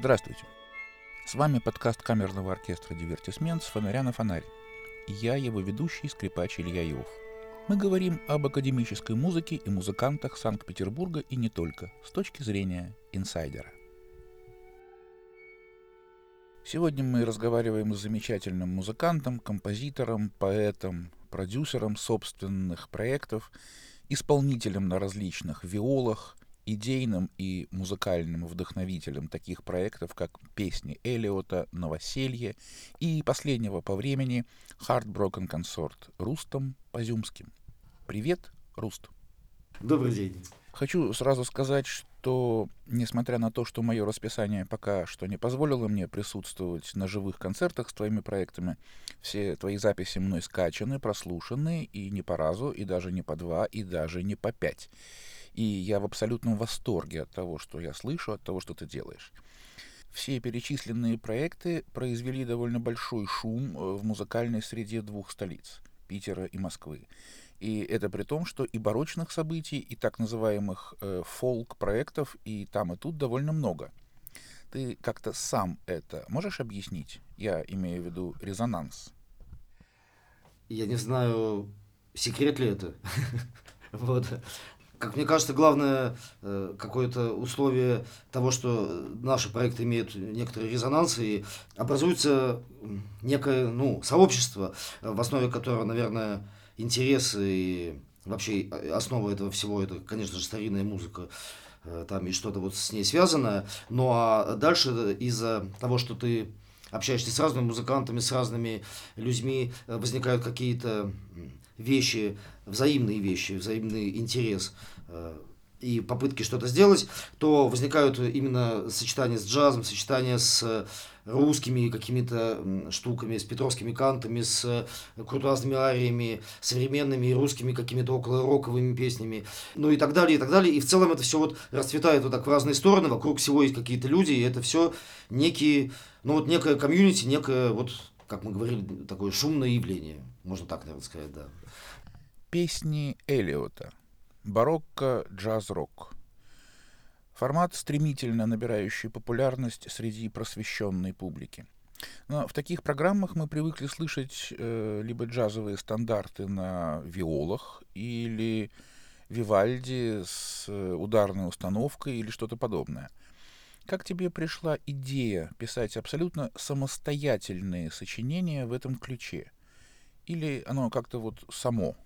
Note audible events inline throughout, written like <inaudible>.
Здравствуйте. С вами подкаст камерного оркестра «Дивертисмент» с фонаря на фонарь. Я его ведущий, скрипач Илья Иов. Мы говорим об академической музыке и музыкантах Санкт-Петербурга и не только, с точки зрения инсайдера. Сегодня мы разговариваем с замечательным музыкантом, композитором, поэтом, продюсером собственных проектов, исполнителем на различных виолах, идейным и музыкальным вдохновителем таких проектов, как песни Элиота, «Новоселье» и последнего по времени «Heartbroken Consort» Рустом Позюмским. Привет, Руст. Добрый день. Хочу сразу сказать, что, несмотря на то, что мое расписание пока что не позволило мне присутствовать на живых концертах с твоими проектами, все твои записи мной скачаны, прослушаны, и не по разу, и даже не по два, и даже не по пять. И я в абсолютном восторге от того, что я слышу, от того, что ты делаешь. Все перечисленные проекты произвели довольно большой шум э, в музыкальной среде двух столиц — Питера и Москвы. И это при том, что и барочных событий, и так называемых э, фолк-проектов, и там, и тут довольно много. Ты как-то сам это можешь объяснить? Я имею в виду резонанс. Я не знаю, секрет ли это. <laughs> Вот. Как мне кажется, главное э, какое-то условие того, что наши проекты имеют некоторые резонансы и образуется некое ну, сообщество, в основе которого, наверное, интересы и вообще основа этого всего, это, конечно же, старинная музыка, э, там и что-то вот с ней связанное. Ну а дальше из-за того, что ты общаешься с разными музыкантами, с разными людьми, э, возникают какие-то вещи, взаимные вещи, взаимный интерес э, и попытки что-то сделать, то возникают именно сочетания с джазом, сочетания с русскими какими-то штуками, с петровскими кантами, с крутазными ариями, современными и русскими какими-то около роковыми песнями, ну и так далее, и так далее. И в целом это все вот расцветает вот так в разные стороны, вокруг всего есть какие-то люди, и это все некие, ну вот некое комьюнити, некое вот, как мы говорили, такое шумное явление, можно так, наверное, сказать, да. Песни Элиота. Барокко, джаз-рок. Формат, стремительно набирающий популярность среди просвещенной публики. Но в таких программах мы привыкли слышать э, либо джазовые стандарты на виолах, или Вивальди с э, ударной установкой, или что-то подобное. Как тебе пришла идея писать абсолютно самостоятельные сочинения в этом ключе? Или оно как-то вот само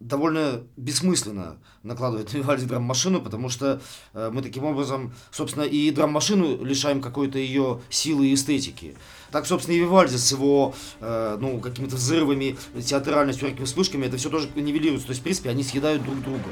довольно бессмысленно накладывать на Вивальди драм-машину, потому что э, мы таким образом, собственно, и драм-машину лишаем какой-то ее силы и эстетики. Так, собственно, и Вивальди с его, э, ну, какими-то взрывами, театральностью, какими вспышками, это все тоже нивелируется. То есть, в принципе, они съедают друг друга.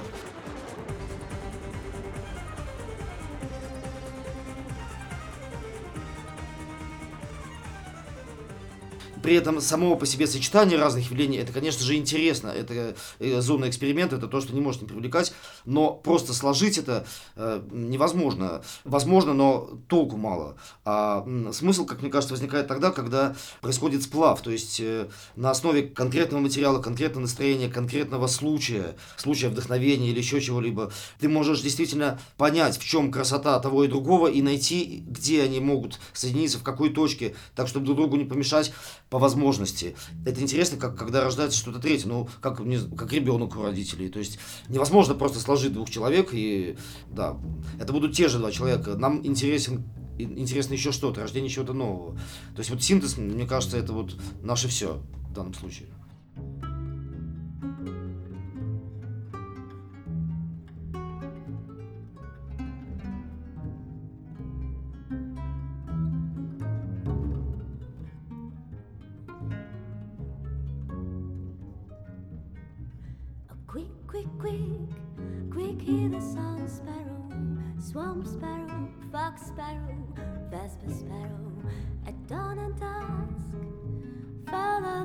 При этом само по себе сочетание разных явлений, это, конечно же, интересно. Это э, зона эксперимента, это то, что не может не привлекать. Но просто сложить это э, невозможно. Возможно, но толку мало. А смысл, как мне кажется, возникает тогда, когда происходит сплав. То есть э, на основе конкретного материала, конкретного настроения, конкретного случая, случая вдохновения или еще чего-либо, ты можешь действительно понять, в чем красота того и другого, и найти, где они могут соединиться, в какой точке, так, чтобы друг другу не помешать по возможности. Это интересно, как когда рождается что-то третье, ну, как, не, как ребенок у родителей. То есть невозможно просто сложить двух человек, и да, это будут те же два человека. Нам интересен интересно еще что-то, рождение чего-то нового. То есть вот синтез, мне кажется, это вот наше все в данном случае.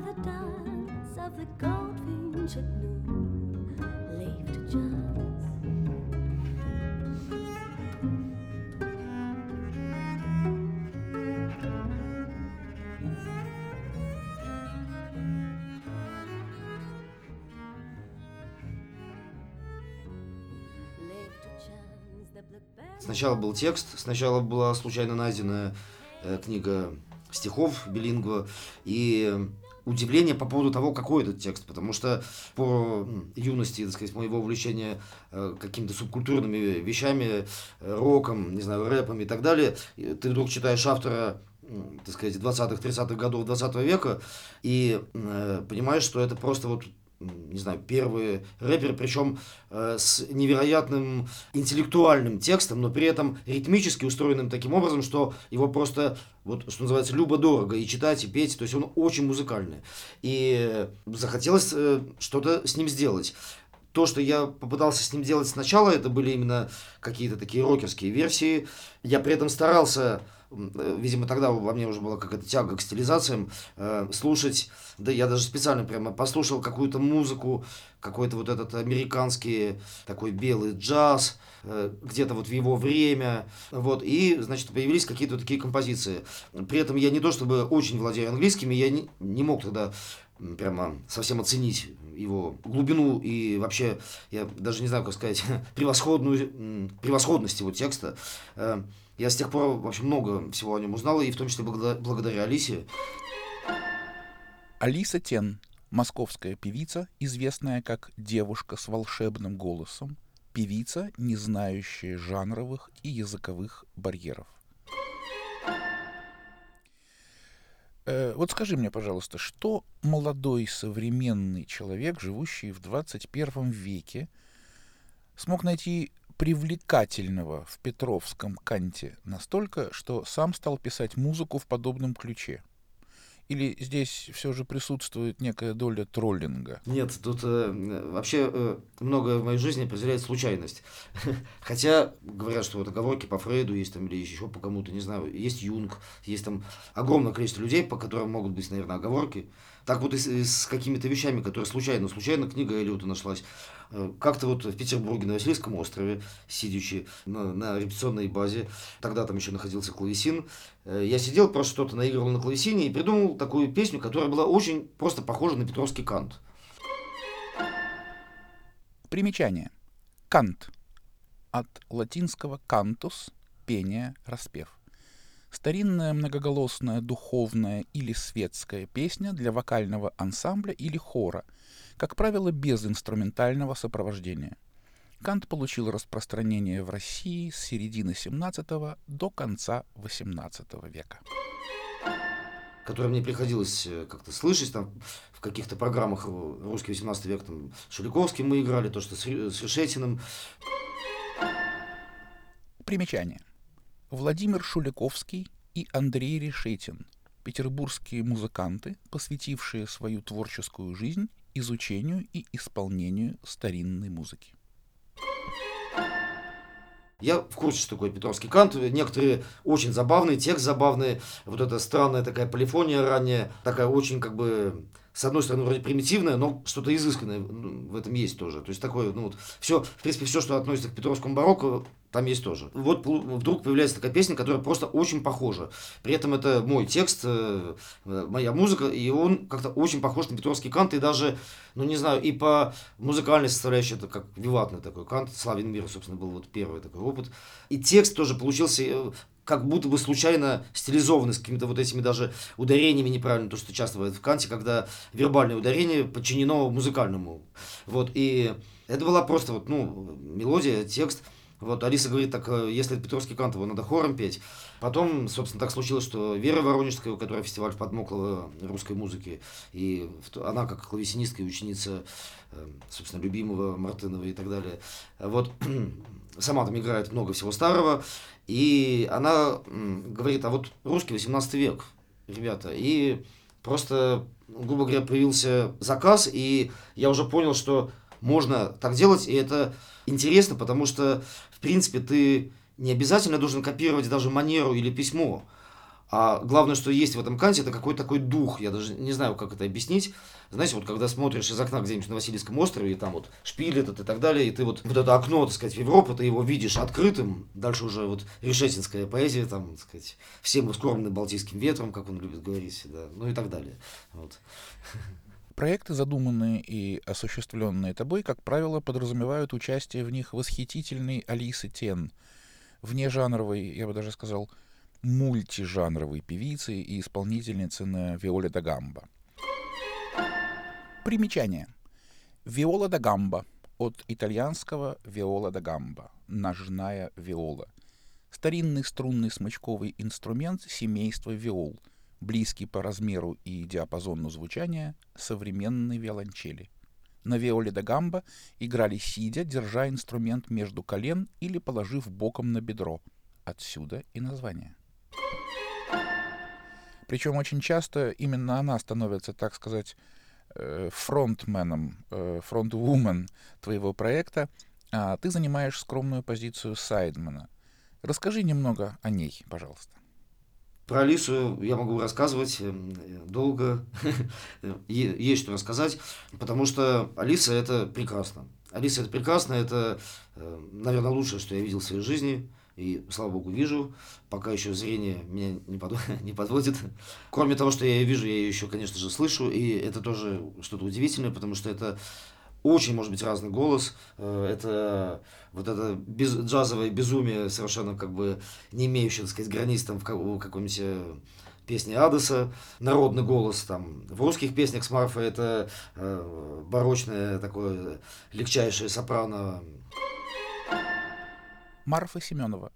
The dance of the goldfinch at noon, leave to chance. Сначала был текст, сначала была случайно найденная э, книга стихов билингва, и удивление по поводу того, какой этот текст, потому что по юности, так сказать, моего увлечения э, какими-то субкультурными вещами, э, роком, не знаю, рэпом и так далее, ты вдруг читаешь автора так сказать, 20-х, 30-х годов 20 века, и э, понимаешь, что это просто вот не знаю, первые рэперы, причем э, с невероятным интеллектуальным текстом, но при этом ритмически устроенным таким образом, что его просто, вот, что называется, любо-дорого и читать, и петь, то есть он очень музыкальный. И захотелось э, что-то с ним сделать. То, что я попытался с ним делать сначала, это были именно какие-то такие рокерские версии. Я при этом старался видимо, тогда во мне уже была какая-то тяга к стилизациям, э, слушать, да я даже специально прямо послушал какую-то музыку, какой-то вот этот американский такой белый джаз, э, где-то вот в его время, вот, и, значит, появились какие-то такие композиции. При этом я не то чтобы очень владею английским, я не, не мог тогда прямо совсем оценить его глубину и вообще, я даже не знаю, как сказать, <laughs> превосходную, превосходность его текста. Я с тех пор вообще много всего о нем узнал, и в том числе благодаря Алисе. Алиса Тен, московская певица, известная как девушка с волшебным голосом, певица, не знающая жанровых и языковых барьеров. Э, вот скажи мне, пожалуйста, что молодой современный человек, живущий в 21 веке, смог найти привлекательного в Петровском канте настолько, что сам стал писать музыку в подобном ключе? Или здесь все же присутствует некая доля троллинга? Нет, тут э, вообще э, многое в моей жизни определяет случайность. <laughs> Хотя говорят, что вот оговорки по Фрейду есть там или еще по кому-то, не знаю, есть Юнг, есть там огромное количество людей, по которым могут быть, наверное, оговорки. Так вот и с, и с какими-то вещами, которые случайно, случайно книга Эллиота нашлась. Э, как-то вот в Петербурге, на Васильевском острове, сидячи на, на репетиционной базе, тогда там еще находился клавесин, э, я сидел, просто что-то наигрывал на клавесине и придумал такую песню, которая была очень просто похожа на Петровский кант. Примечание. Кант. От латинского «cantus» — пение, распев. Старинная многоголосная духовная или светская песня для вокального ансамбля или хора — как правило, без инструментального сопровождения. Кант получил распространение в России с середины 17 до конца 18 века которое мне приходилось э, как-то слышать там в каких-то программах русский 18 век, там Шуликовским мы играли, то, что с Решетиным. Примечание. Владимир Шуликовский и Андрей Решетин – петербургские музыканты, посвятившие свою творческую жизнь изучению и исполнению старинной музыки. Я в курсе, что такое Петровский кант. Некоторые очень забавные, текст забавный. Вот эта странная такая полифония ранняя, такая очень как бы с одной стороны, вроде примитивное, но что-то изысканное в этом есть тоже. То есть такое, ну вот, все, в принципе, все, что относится к Петровскому барокко, там есть тоже. Вот вдруг появляется такая песня, которая просто очень похожа. При этом это мой текст, э, моя музыка, и он как-то очень похож на Петровский кант, и даже, ну не знаю, и по музыкальной составляющей, это как виватный такой кант, Славин мир, собственно, был вот первый такой опыт. И текст тоже получился э, как будто бы случайно стилизованы с какими-то вот этими даже ударениями неправильно, то, что часто бывает в канте, когда вербальное ударение подчинено музыкальному. Вот, и это была просто вот, ну, мелодия, текст. Вот, Алиса говорит, так, э, если это Петровский кант, его надо хором петь. Потом, собственно, так случилось, что Вера Воронежская, у которой фестиваль подмокла русской музыки, и она как клавесинистка и ученица, э, собственно, любимого Мартынова и так далее, вот, <clears throat> сама там играет много всего старого, и она говорит, а вот русский 18 век, ребята, и просто, грубо говоря, появился заказ, и я уже понял, что можно так делать, и это интересно, потому что, в принципе, ты не обязательно должен копировать даже манеру или письмо. А главное, что есть в этом канте, это какой-то такой дух. Я даже не знаю, как это объяснить. Знаете, вот когда смотришь из окна где-нибудь на Васильевском острове, и там вот шпиль этот и так далее, и ты вот, вот это окно, так сказать, в Европу, ты его видишь открытым. Дальше уже вот решетинская поэзия, там, так сказать, всем скормленным балтийским ветром, как он любит говорить, да, ну и так далее. Вот. Проекты, задуманные и осуществленные тобой, как правило, подразумевают участие в них восхитительной Алисы Тен – внежанровой, я бы даже сказал, мультижанровой певицы и исполнительницы на виоле да гамба. Примечание. Виола да гамба от итальянского виола да гамба – ножная виола. Старинный струнный смычковый инструмент семейства виол, близкий по размеру и диапазону звучания современной виолончели. На виоле да гамба играли сидя, держа инструмент между колен или положив боком на бедро. Отсюда и название. Причем очень часто именно она становится, так сказать, э, фронтменом, э, фронтвумен твоего проекта, а ты занимаешь скромную позицию сайдмена. Расскажи немного о ней, пожалуйста. Про Алису я могу рассказывать э, долго, <laughs> есть что рассказать, потому что Алиса это прекрасно. Алиса это прекрасно, это, наверное, лучшее, что я видел в своей жизни и, слава богу, вижу. Пока еще зрение меня не, под... <laughs> не подводит. Кроме того, что я ее вижу, я ее еще, конечно же, слышу, и это тоже что-то удивительное, потому что это очень, может быть, разный голос. Э, это вот это без, джазовое безумие, совершенно как бы не имеющее, так сказать, границ там в каком-нибудь э, песне Адеса, народный голос там в русских песнях с Марфой это э, барочное такое легчайшее сопрано Марфа Семенова,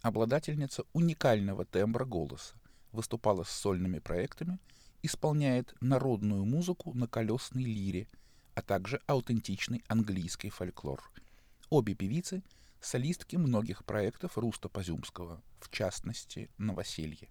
обладательница уникального тембра голоса, выступала с сольными проектами, исполняет народную музыку на колесной лире, а также аутентичный английский фольклор. Обе певицы – солистки многих проектов Руста Позюмского, в частности, «Новоселье»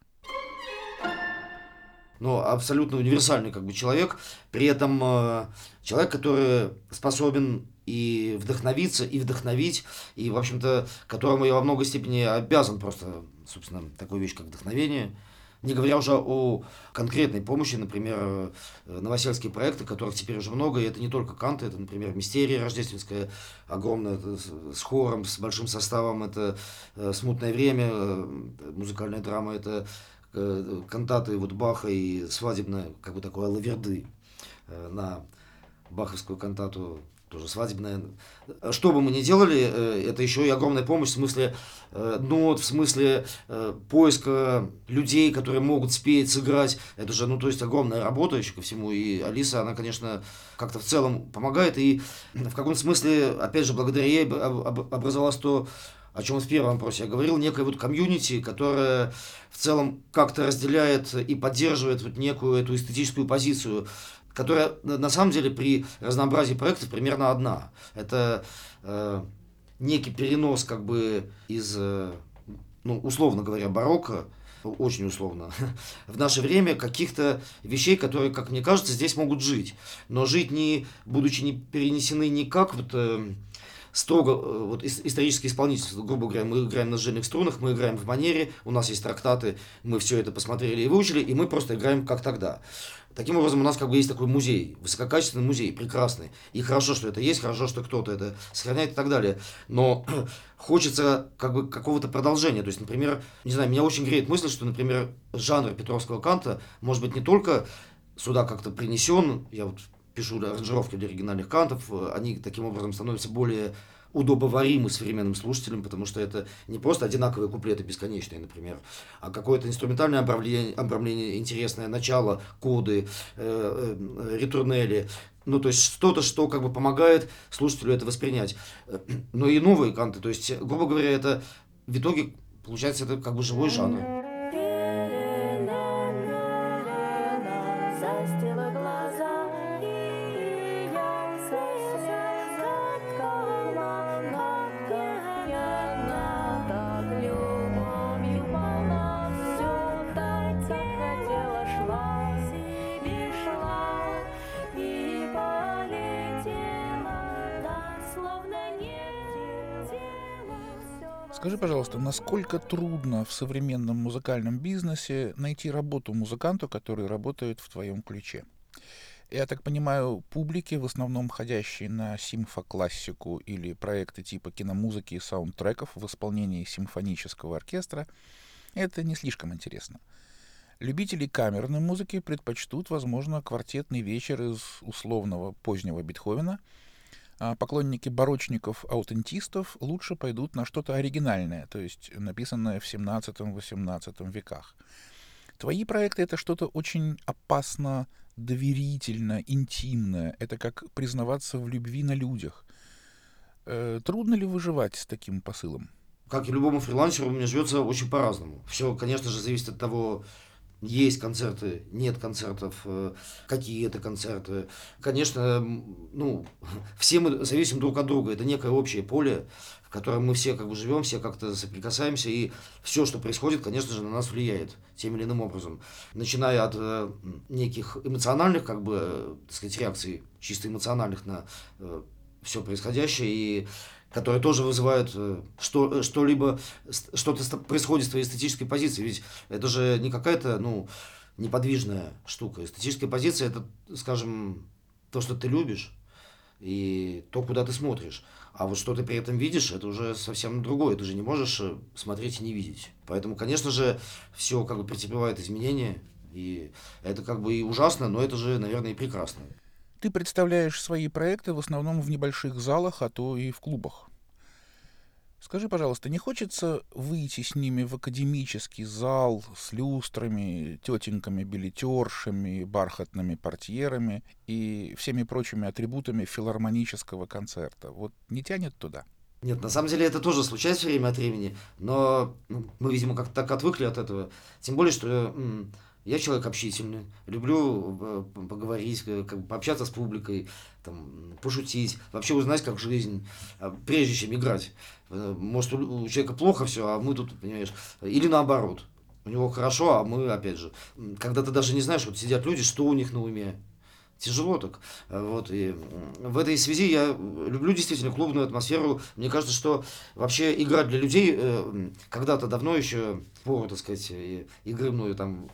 ну, абсолютно универсальный как бы человек, при этом э, человек, который способен и вдохновиться, и вдохновить, и, в общем-то, которому я во многой степени обязан просто, собственно, такую вещь, как вдохновение. Не говоря уже о конкретной помощи, например, э, новосельские проекты, которых теперь уже много, и это не только Канты, это, например, Мистерия рождественская, огромная, с хором, с большим составом, это э, «Смутное время», музыкальная драма, это э, кантаты вот Баха и свадебная, как бы такое лаверды э, на баховскую кантату тоже свадебная. Что бы мы ни делали, э, это еще и огромная помощь в смысле э, нот, в смысле э, поиска людей, которые могут спеть, сыграть. Это же, ну, то есть огромная работа еще ко всему. И Алиса, она, конечно, как-то в целом помогает. И в каком-то смысле, опять же, благодаря ей образовалось то, о чем в первом вопросе я говорил, некая вот комьюнити, которая в целом как-то разделяет и поддерживает вот некую эту эстетическую позицию, которая на самом деле при разнообразии проектов примерно одна. Это э, некий перенос как бы из, э, ну, условно говоря, барокко, очень условно, <laughs> в наше время каких-то вещей, которые, как мне кажется, здесь могут жить. Но жить не, будучи не перенесены никак вот, э, строго э, вот, исторический исполнитель, грубо говоря, мы играем на сжельных струнах, мы играем в манере, у нас есть трактаты, мы все это посмотрели и выучили, и мы просто играем как тогда. Таким образом, у нас как бы есть такой музей, высококачественный музей, прекрасный. И хорошо, что это есть, хорошо, что кто-то это сохраняет и так далее. Но <clears throat> хочется как бы какого-то продолжения. То есть, например, не знаю, меня очень греет мысль, что, например, жанр Петровского канта может быть не только сюда как-то принесен, я вот пишу аранжировки для оригинальных кантов, э, они таким образом становятся более удобоваримы современным слушателям, потому что это не просто одинаковые куплеты бесконечные, например, а какое-то инструментальное обрамление, обрамление интересное, начало, коды, э, э, ретурнели, ну, то есть что-то, что как бы помогает слушателю это воспринять. Э, но и новые канты, то есть, грубо говоря, это в итоге получается это как бы живой жанр. Скажи, пожалуйста, насколько трудно в современном музыкальном бизнесе найти работу музыканту, который работает в твоем ключе? Я так понимаю, публики, в основном ходящие на симфоклассику или проекты типа киномузыки и саундтреков в исполнении симфонического оркестра, это не слишком интересно. Любители камерной музыки предпочтут, возможно, квартетный вечер из условного позднего Бетховена, поклонники барочников-аутентистов лучше пойдут на что-то оригинальное, то есть написанное в 17-18 веках. Твои проекты — это что-то очень опасно доверительно, интимное. Это как признаваться в любви на людях. Э, трудно ли выживать с таким посылом? Как и любому фрилансеру, мне живется очень по-разному. Все, конечно же, зависит от того, есть концерты, нет концертов, э, какие это концерты. Конечно, ну, <laughs> все мы зависим друг от друга. Это некое общее поле, в котором мы все как бы живем, все как-то соприкасаемся, и все, что происходит, конечно же, на нас влияет тем или иным образом. Начиная от э, неких эмоциональных, как бы, э, так сказать, реакций, чисто эмоциональных на все происходящее, и которые тоже вызывают э, что, что-либо, что-то происходит с твоей эстетической позиции. Ведь это же не какая-то, ну, неподвижная штука. Эстетическая позиция – это, скажем, то, что ты любишь, и то, куда ты смотришь. А вот что ты при этом видишь, это уже совсем другое. Ты же не можешь э, смотреть и не видеть. Поэтому, конечно же, все как бы претерпевает изменения. И это как бы и ужасно, но это же, наверное, и прекрасно. Ты представляешь свои проекты в основном в небольших залах, а то и в клубах. Скажи, пожалуйста, не хочется выйти с ними в академический зал с люстрами, тетеньками, билетершами, бархатными портьерами и всеми прочими атрибутами филармонического концерта? Вот не тянет туда? Нет, на самом деле это тоже случается время от времени, но ну, мы, видимо, как-то так отвыкли от этого. Тем более, что я человек общительный, люблю э, поговорить, э, как бы пообщаться с публикой, там, пошутить, вообще узнать, как жизнь, а, прежде чем играть. Э, может, у человека плохо все, а мы тут, понимаешь, или наоборот. У него хорошо, а мы, опять же, когда ты даже не знаешь, вот сидят люди, что у них на уме, тяжело так. Вот, и в этой связи я люблю действительно клубную атмосферу. Мне кажется, что вообще играть для людей когда-то давно еще, пору, так сказать, игры мною там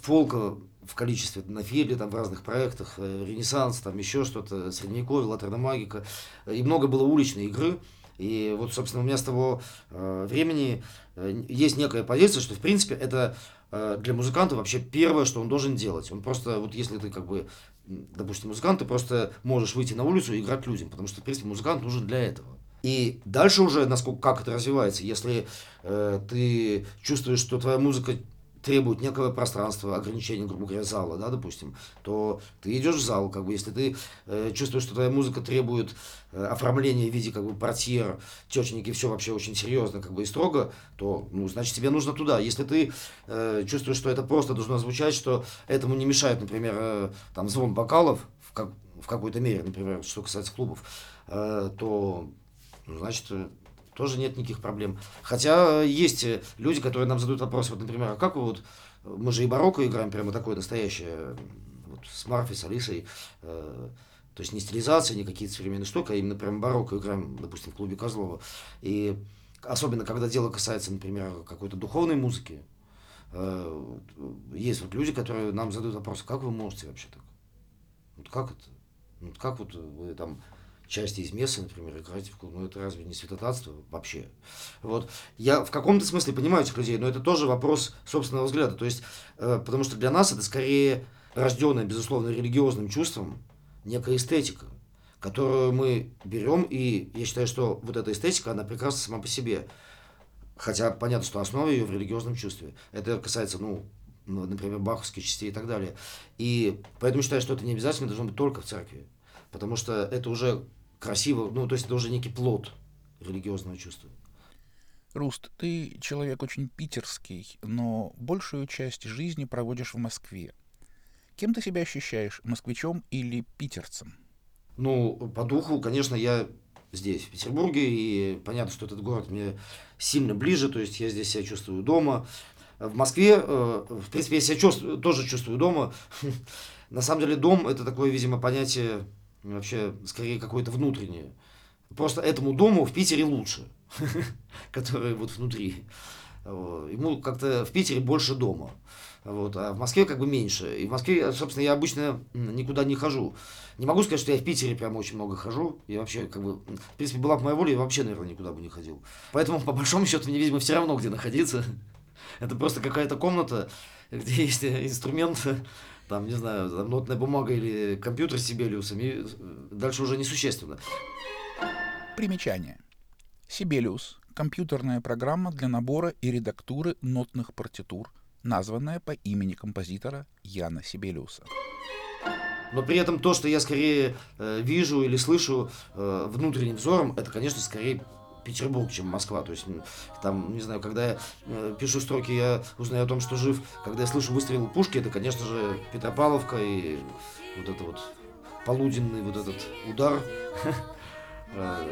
фолка в количестве на филе, там в разных проектах, э, Ренессанс, там еще что-то, Средневековье, Латерна Магика, и много было уличной игры, и вот, собственно, у меня с того э, времени э, есть некая позиция, что, в принципе, это э, для музыканта вообще первое, что он должен делать. Он просто, вот если ты как бы, допустим, музыкант, ты просто можешь выйти на улицу и играть людям, потому что, в принципе, музыкант нужен для этого. И дальше уже, насколько как это развивается, если э, ты чувствуешь, что твоя музыка требует некого пространства, ограничения, грубо говоря, зала, да, допустим, то ты идешь в зал, как бы, если ты э, чувствуешь, что твоя музыка требует э, оформления в виде, как бы, портьер, течники, все вообще очень серьезно, как бы, и строго, то, ну, значит, тебе нужно туда. Если ты э, чувствуешь, что это просто должно звучать, что этому не мешает, например, э, там, звон бокалов, в, как, в какой-то мере, например, что касается клубов, э, то, ну, значит, тоже нет никаких проблем. Хотя есть люди, которые нам задают вопрос, вот, например, а как вы вот, мы же и барокко играем прямо такое настоящее, вот, с Марфой, с Алисой, э, то есть не стилизация, не какие-то современные штуки, а именно прям барокко играем, допустим, в клубе Козлова. И особенно, когда дело касается, например, какой-то духовной музыки, э, есть вот люди, которые нам задают вопрос, как вы можете вообще так? Вот как это? Вот как вот вы там части из мессы, например, играть в клуб, ну это разве не святотатство вообще? Вот. Я в каком-то смысле понимаю этих людей, но это тоже вопрос собственного взгляда. То есть, э, потому что для нас это скорее рожденное, безусловно, религиозным чувством, некая эстетика, которую мы берем, и я считаю, что вот эта эстетика, она прекрасна сама по себе. Хотя понятно, что основа ее в религиозном чувстве. Это касается, ну например, баховских частей и так далее. И поэтому считаю, что это не обязательно должно быть только в церкви. Потому что это уже красиво, ну, то есть это уже некий плод религиозного чувства. Руст, ты человек очень питерский, но большую часть жизни проводишь в Москве. Кем ты себя ощущаешь, москвичом или питерцем? Ну, по духу, конечно, я здесь, в Петербурге, и понятно, что этот город мне сильно ближе, то есть я здесь себя чувствую дома. В Москве, э, в принципе, я себя чувствую, тоже чувствую дома. <laughs> На самом деле дом – это такое, видимо, понятие вообще скорее какое-то внутреннее. Просто этому дому в Питере лучше, <laughs> который вот внутри. Ему как-то в Питере больше дома. Вот, а в Москве как бы меньше. И в Москве, собственно, я обычно никуда не хожу. Не могу сказать, что я в Питере прям очень много хожу. И вообще, как бы, в принципе, была бы моя воля, я вообще, наверное, никуда бы не ходил. Поэтому, по большому счету, мне, видимо, все равно, где находиться. <laughs> Это просто какая-то комната, где есть инструмент, там, не знаю, там нотная бумага или компьютер с Сибелиусом, и дальше уже несущественно. Примечание. Sibelius — компьютерная программа для набора и редактуры нотных партитур, названная по имени композитора Яна Сибелиуса. Но при этом то, что я скорее э, вижу или слышу э, внутренним взором, это, конечно, скорее Петербург, чем Москва. То есть, там, не знаю, когда я э, пишу строки, я узнаю о том, что жив. Когда я слышу выстрел пушки, это, конечно же, Петропавловка и вот это вот полуденный вот этот удар. <laughs> Э,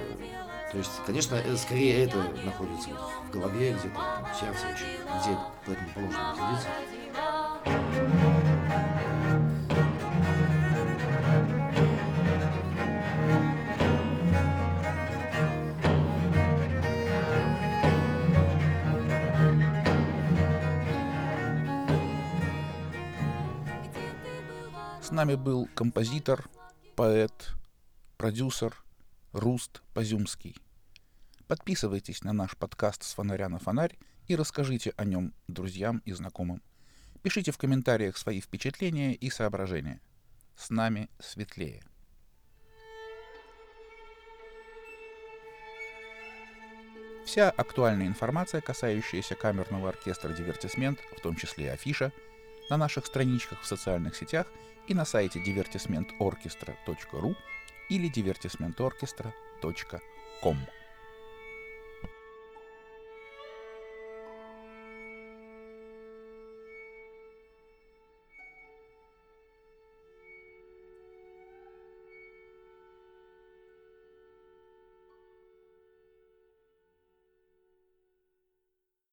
то есть, конечно, э, скорее это находится в голове, где-то в сердце, где поэтому положено находиться. Нами был композитор, поэт, продюсер Руст Позюмский. Подписывайтесь на наш подкаст «С фонаря на фонарь» и расскажите о нем друзьям и знакомым. Пишите в комментариях свои впечатления и соображения. С нами светлее. Вся актуальная информация, касающаяся камерного оркестра «Дивертисмент», в том числе и афиша, на наших страничках в социальных сетях и на сайте divertismentorchestra.ru или divertismentorchestra.com.